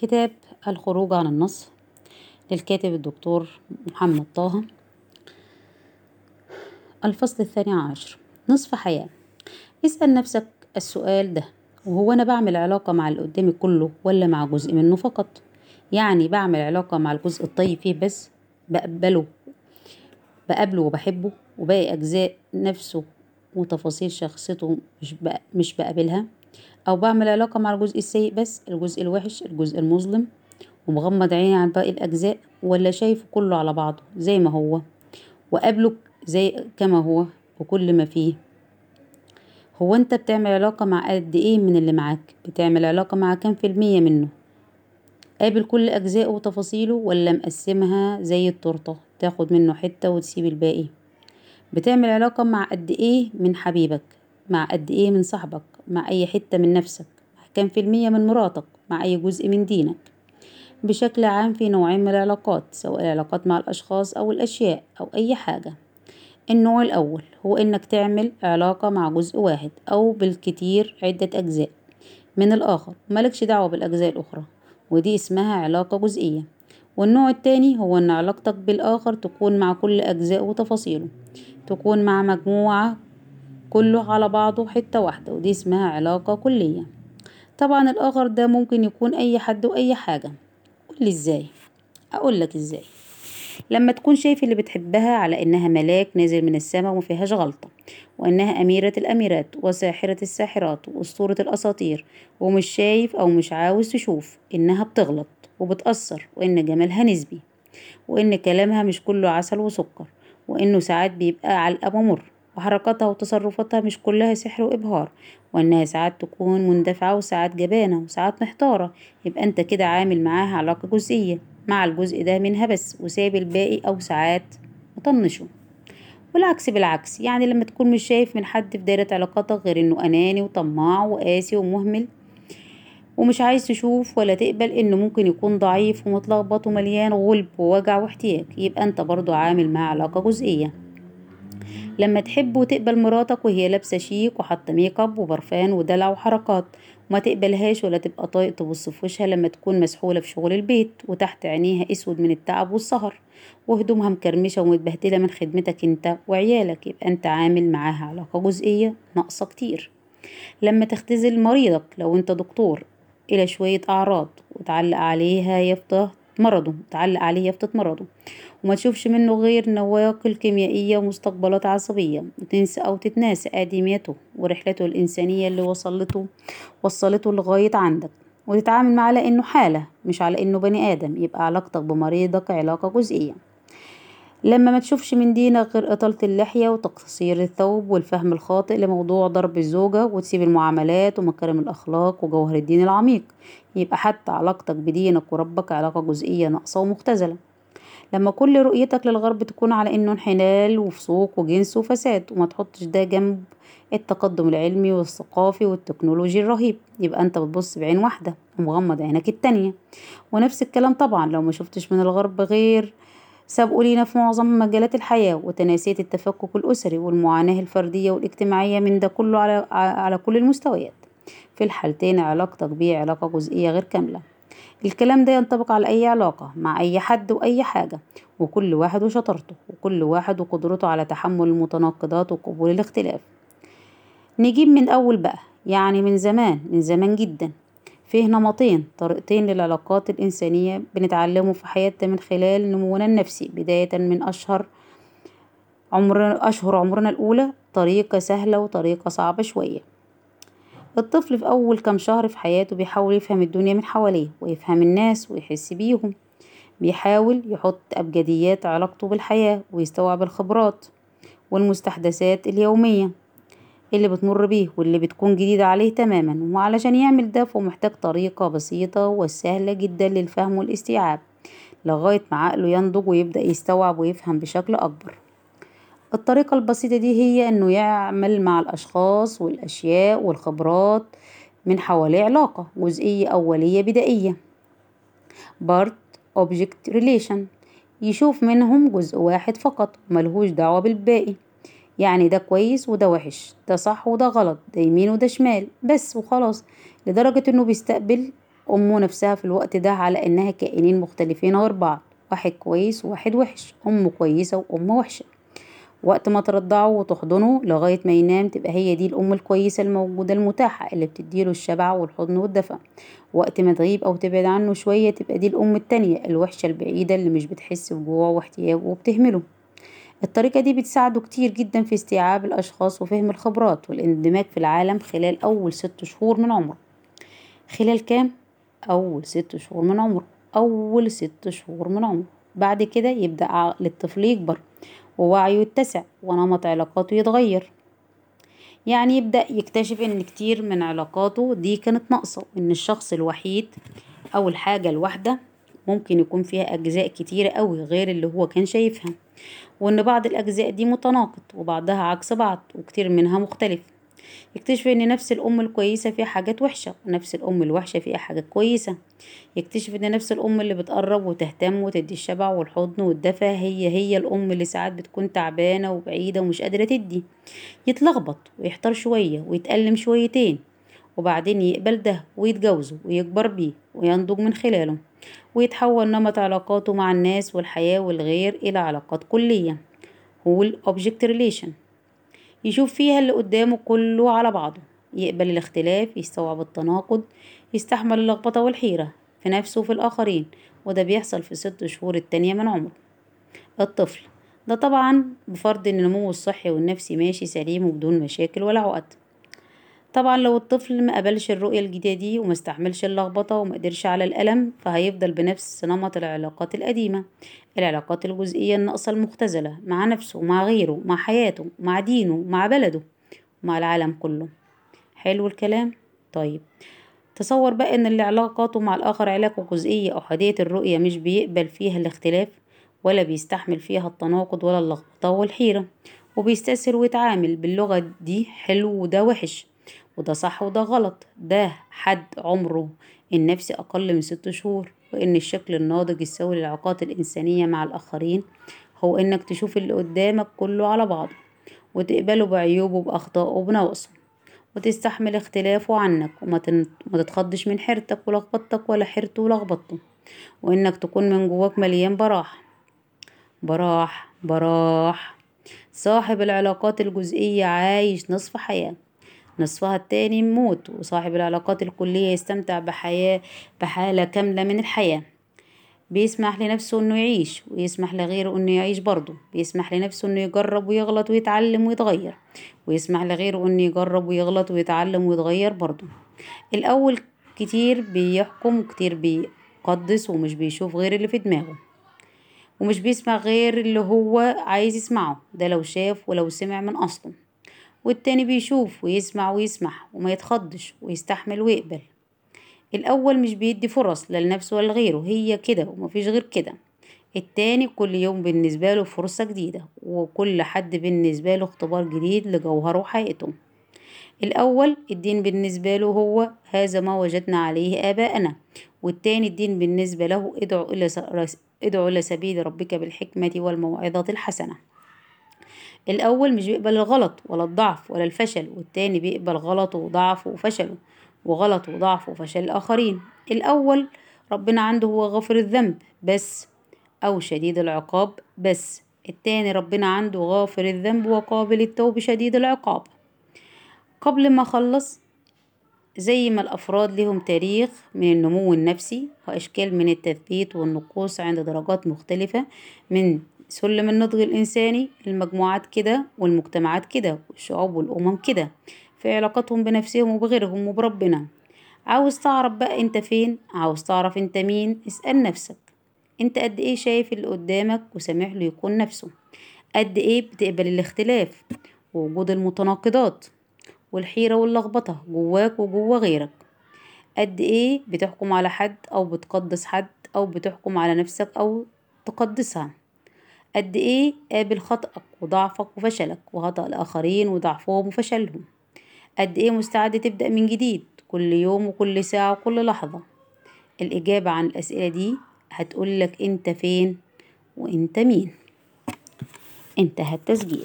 كتاب الخروج عن النص للكاتب الدكتور محمد طه. الفصل الثاني عشر. نصف حياة. اسأل نفسك السؤال ده وهو أنا بعمل علاقة مع اللي قدامي كله ولا مع جزء منه فقط؟ يعني بعمل علاقة مع الجزء الطيب فيه بس بقبله بقابله وبحبه وباقي أجزاء نفسه وتفاصيل شخصيته مش بق... مش أو بعمل علاقة مع الجزء السيء بس الجزء الوحش الجزء المظلم ومغمض عيني عن باقي الأجزاء ولا شايفه كله على بعضه زي ما هو وقابله زي كما هو وكل ما فيه. هو أنت بتعمل علاقة مع قد إيه من اللي معاك؟ بتعمل علاقة مع كام في المية منه؟ قابل كل أجزائه وتفاصيله ولا مقسمها زي التورتة تاخد منه حتة وتسيب الباقي؟ بتعمل علاقة مع قد إيه من حبيبك؟ مع قد إيه من صاحبك مع أي حتة من نفسك مع كام في المية من مراتك مع أي جزء من دينك. بشكل عام في نوعين من العلاقات سواء العلاقات مع الأشخاص أو الأشياء أو أي حاجة. النوع الأول هو إنك تعمل علاقة مع جزء واحد أو بالكتير عدة أجزاء. من الآخر ملكش دعوة بالأجزاء الأخرى ودي اسمها علاقة جزئية. والنوع التاني هو إن علاقتك بالآخر تكون مع كل أجزاء وتفاصيله تكون مع مجموعة كله على بعضه حتة واحدة ودي اسمها علاقة كلية. طبعا الآخر ده ممكن يكون أي حد وأي حاجة. قولي إزاي؟ أقولك إزاي. لما تكون شايف اللي بتحبها على إنها ملاك نازل من السماء ومفيهاش غلطة وإنها أميرة الأميرات وساحرة الساحرات وأسطورة الأساطير ومش شايف أو مش عاوز تشوف إنها بتغلط وبتأثر وإن جمالها نسبي وإن كلامها مش كله عسل وسكر وإنه ساعات بيبقى علقة ومر وحركاتها وتصرفاتها مش كلها سحر وإبهار وإنها ساعات تكون مندفعة وساعات جبانة وساعات محتارة. يبقى أنت كده عامل معاها علاقة جزئية مع الجزء ده منها بس وسايب الباقي أو ساعات مطنشه. والعكس بالعكس يعني لما تكون مش شايف من حد في دايرة علاقاتك غير إنه أناني وطماع وقاسي ومهمل ومش عايز تشوف ولا تقبل إنه ممكن يكون ضعيف ومتلخبط ومليان غلب ووجع واحتياج. يبقى أنت برضو عامل معاه علاقة جزئية. لما تحب وتقبل مراتك وهي لابسة شيك وحاطة make up وبرفان ودلع وحركات. وما تقبلهاش ولا تبقى طايق تبص في وشها لما تكون مسحولة في شغل البيت وتحت عينيها أسود من التعب والسهر. وهدومها مكرمشة ومتبهدلة من خدمتك أنت وعيالك. يبقى أنت عامل معاها علاقة جزئية ناقصة كتير. لما تختزل مريضك لو أنت دكتور إلى شوية أعراض وتعلق عليها يافطة مرضه تعلق عليه يافطة وما تشوفش منه غير نواقل كيميائية ومستقبلات عصبية. وتنسى أو تتناسى آدميته ورحلته الإنسانية اللي وصلته وصلته لغاية عندك. وتتعامل معاه على إنه حالة مش على إنه بني آدم. يبقى علاقتك بمريضك علاقة جزئية. لما ما تشوفش من دينك غير إطالة اللحية وتقصير الثوب والفهم الخاطئ لموضوع ضرب الزوجة وتسيب المعاملات ومكارم الأخلاق وجوهر الدين العميق. يبقى حتى علاقتك بدينك وربك علاقة جزئية ناقصة ومختزلة. لما كل رؤيتك للغرب تكون على إنه انحلال وفسوق وجنس وفساد وما تحطش ده جنب التقدم العلمي والثقافي والتكنولوجي الرهيب. يبقى أنت بتبص بعين واحدة ومغمض عينك التانية. ونفس الكلام طبعا لو ما شفتش من الغرب غير سابقوا لينا في معظم مجالات الحياة وتناسية التفكك الأسري والمعاناة الفردية والاجتماعية من ده كله على, على كل المستويات. في الحالتين علاقتك بيه علاقة جزئية غير كاملة. الكلام ده ينطبق على أي علاقة مع أي حد وأي حاجة. وكل واحد وشطارته وكل واحد وقدرته على تحمل المتناقضات وقبول الاختلاف. نجيب من أول بقى يعني من زمان من زمان جدا. فيه نمطين طريقتين للعلاقات الإنسانية بنتعلمه في حياتنا من خلال نمونا النفسي بداية من أشهر عمر أشهر عمرنا الأولى طريقة سهلة وطريقة صعبة شوية. الطفل في أول كام شهر في حياته بيحاول يفهم الدنيا من حواليه ويفهم الناس ويحس بيهم. بيحاول يحط أبجديات علاقته بالحياة ويستوعب الخبرات والمستحدثات اليومية. اللي بتمر بيه واللي بتكون جديدة عليه تماما وعلشان يعمل ده فهو محتاج طريقة بسيطة وسهلة جدا للفهم والاستيعاب لغاية ما عقله ينضج ويبدأ يستوعب ويفهم بشكل أكبر. الطريقة البسيطة دي هي إنه يعمل مع الأشخاص والأشياء والخبرات من حواليه علاقة جزئية أولية بدائية. بارت object relation يشوف منهم جزء واحد فقط ملهوش دعوة بالباقي. يعني ده كويس وده وحش ده صح وده غلط ده يمين وده شمال بس وخلاص. لدرجة إنه بيستقبل أمه نفسها في الوقت ده على إنها كائنين مختلفين غير بعض واحد كويس وواحد وحش أم كويسة وأم وحشة. وقت ما ترضعه وتحضنه لغاية ما ينام تبقى هي دي الأم الكويسة الموجودة المتاحة اللي بتديله الشبع والحضن والدفى وقت ما تغيب أو تبعد عنه شوية تبقى دي الأم التانية الوحشة البعيدة اللي مش بتحس بجوعه واحتياجه وبتهمله. الطريقة دي بتساعده كتير جدا في استيعاب الأشخاص وفهم الخبرات والاندماج في العالم خلال أول ست شهور من عمره. خلال كام؟ أول ست شهور من عمره. أول ست شهور من عمره. بعد كده يبدأ عقل الطفل يكبر ووعيه يتسع ونمط علاقاته يتغير. يعني يبدأ يكتشف إن كتير من علاقاته دي كانت ناقصة وإن الشخص الوحيد أو الحاجة الواحدة ممكن يكون فيها أجزاء كتيرة أوي غير اللي هو كان شايفها. وإن بعض الأجزاء دي متناقض وبعضها عكس بعض وكتير منها مختلف. يكتشف إن نفس الأم الكويسة فيها حاجات وحشة ونفس الأم الوحشة فيها حاجات كويسة. يكتشف إن نفس الأم اللي بتقرب وتهتم وتدي الشبع والحضن والدفى هي هي الأم اللي ساعات بتكون تعبانة وبعيدة ومش قادرة تدي. يتلخبط ويحتار شوية ويتألم شويتين وبعدين يقبل ده ويتجوزه ويكبر بيه وينضج من خلاله ويتحول نمط علاقاته مع الناس والحياة والغير إلى علاقات كلية. هو ال object relation يشوف فيها اللي قدامه كله على بعضه. يقبل الاختلاف يستوعب التناقض يستحمل اللخبطة والحيرة في نفسه وفي الآخرين وده بيحصل في ست شهور التانية من عمره. الطفل. ده طبعا بفرض إن نموه الصحي والنفسي ماشي سليم وبدون مشاكل ولا عقد. طبعا لو الطفل ما قبلش الرؤية الجديدة دي وما استحملش اللخبطة وما قدرش على الألم فهيفضل بنفس نمط العلاقات القديمة. العلاقات الجزئية الناقصة المختزلة مع نفسه مع غيره مع حياته مع دينه مع بلده مع العالم كله. حلو الكلام؟ طيب. تصور بقى إن اللي علاقاته مع الآخر علاقة جزئية أحادية الرؤية مش بيقبل فيها الاختلاف ولا بيستحمل فيها التناقض ولا اللخبطة والحيرة وبيستسهل ويتعامل باللغة دي حلو وده وحش. وده صح وده غلط. ده حد عمره النفسي أقل من ست شهور وإن الشكل الناضج السوي للعلاقات الإنسانية مع الآخرين. هو إنك تشوف اللي قدامك كله على بعضه وتقبله بعيوبه بأخطائه وبنواقصه وتستحمل اختلافه عنك وما تتخضش من حيرتك ولخبطتك ولا حيرته ولخبطته. وإنك تكون من جواك مليان براح براح براح. صاحب العلاقات الجزئية عايش نصف حياة. نصفها التاني موت وصاحب العلاقات الكلية يستمتع بحياة بحالة كاملة من الحياة. بيسمح لنفسه إنه يعيش ويسمح لغيره إنه يعيش برضه. بيسمح لنفسه إنه يجرب ويغلط ويتعلم ويتغير. ويسمح لغيره إنه يجرب ويغلط ويتعلم ويتغير برضه. الأول كتير بيحكم وكتير بيقدس ومش بيشوف غير اللي في دماغه. ومش بيسمع غير اللي هو عايز يسمعه. ده لو شاف ولو سمع من أصله. والتاني بيشوف ويسمع ويسمح وما يتخضش ويستحمل ويقبل. الأول مش بيدي فرص لا لنفسه ولا لغيره هي كده ومفيش غير كده. التاني كل يوم بالنسبة له فرصة جديدة وكل حد بالنسبة له اختبار جديد لجوهره وحقيقته الأول الدين بالنسبة له هو هذا ما وجدنا عليه آباءنا والتاني الدين بالنسبة له ادعو إلى سبيل ربك بالحكمة والموعظة الحسنة الأول مش بيقبل الغلط ولا الضعف ولا الفشل والتاني بيقبل غلطه وضعفه وفشله وغلطه وضعفه وفشل الآخرين. الأول ربنا عنده هو غفر الذنب بس أو شديد العقاب بس. التاني ربنا عنده غافر الذنب وقابل التوب شديد العقاب. قبل ما أخلص زي ما الأفراد لهم تاريخ من النمو النفسي وأشكال من التثبيت والنقوص عند درجات مختلفة من سلم النضج الإنساني المجموعات كده والمجتمعات كده والشعوب والأمم كده في علاقتهم بنفسهم وبغيرهم وبربنا. عاوز تعرف بقى أنت فين؟ عاوز تعرف أنت مين؟ اسأل نفسك. أنت قد إيه شايف اللي قدامك وسامح له يكون نفسه؟ قد إيه بتقبل الاختلاف؟ ووجود المتناقضات والحيرة واللخبطة جواك وجوا غيرك. قد إيه بتحكم على حد أو بتقدس حد أو بتحكم على نفسك أو تقدسها؟ قد إيه قابل خطأك وضعفك وفشلك وخطأ الآخرين وضعفهم وفشلهم. قد إيه مستعد تبدأ من جديد كل يوم وكل ساعة وكل لحظة. الإجابة عن الأسئلة دي هتقولك أنت فين وأنت مين. انتهى التسجيل.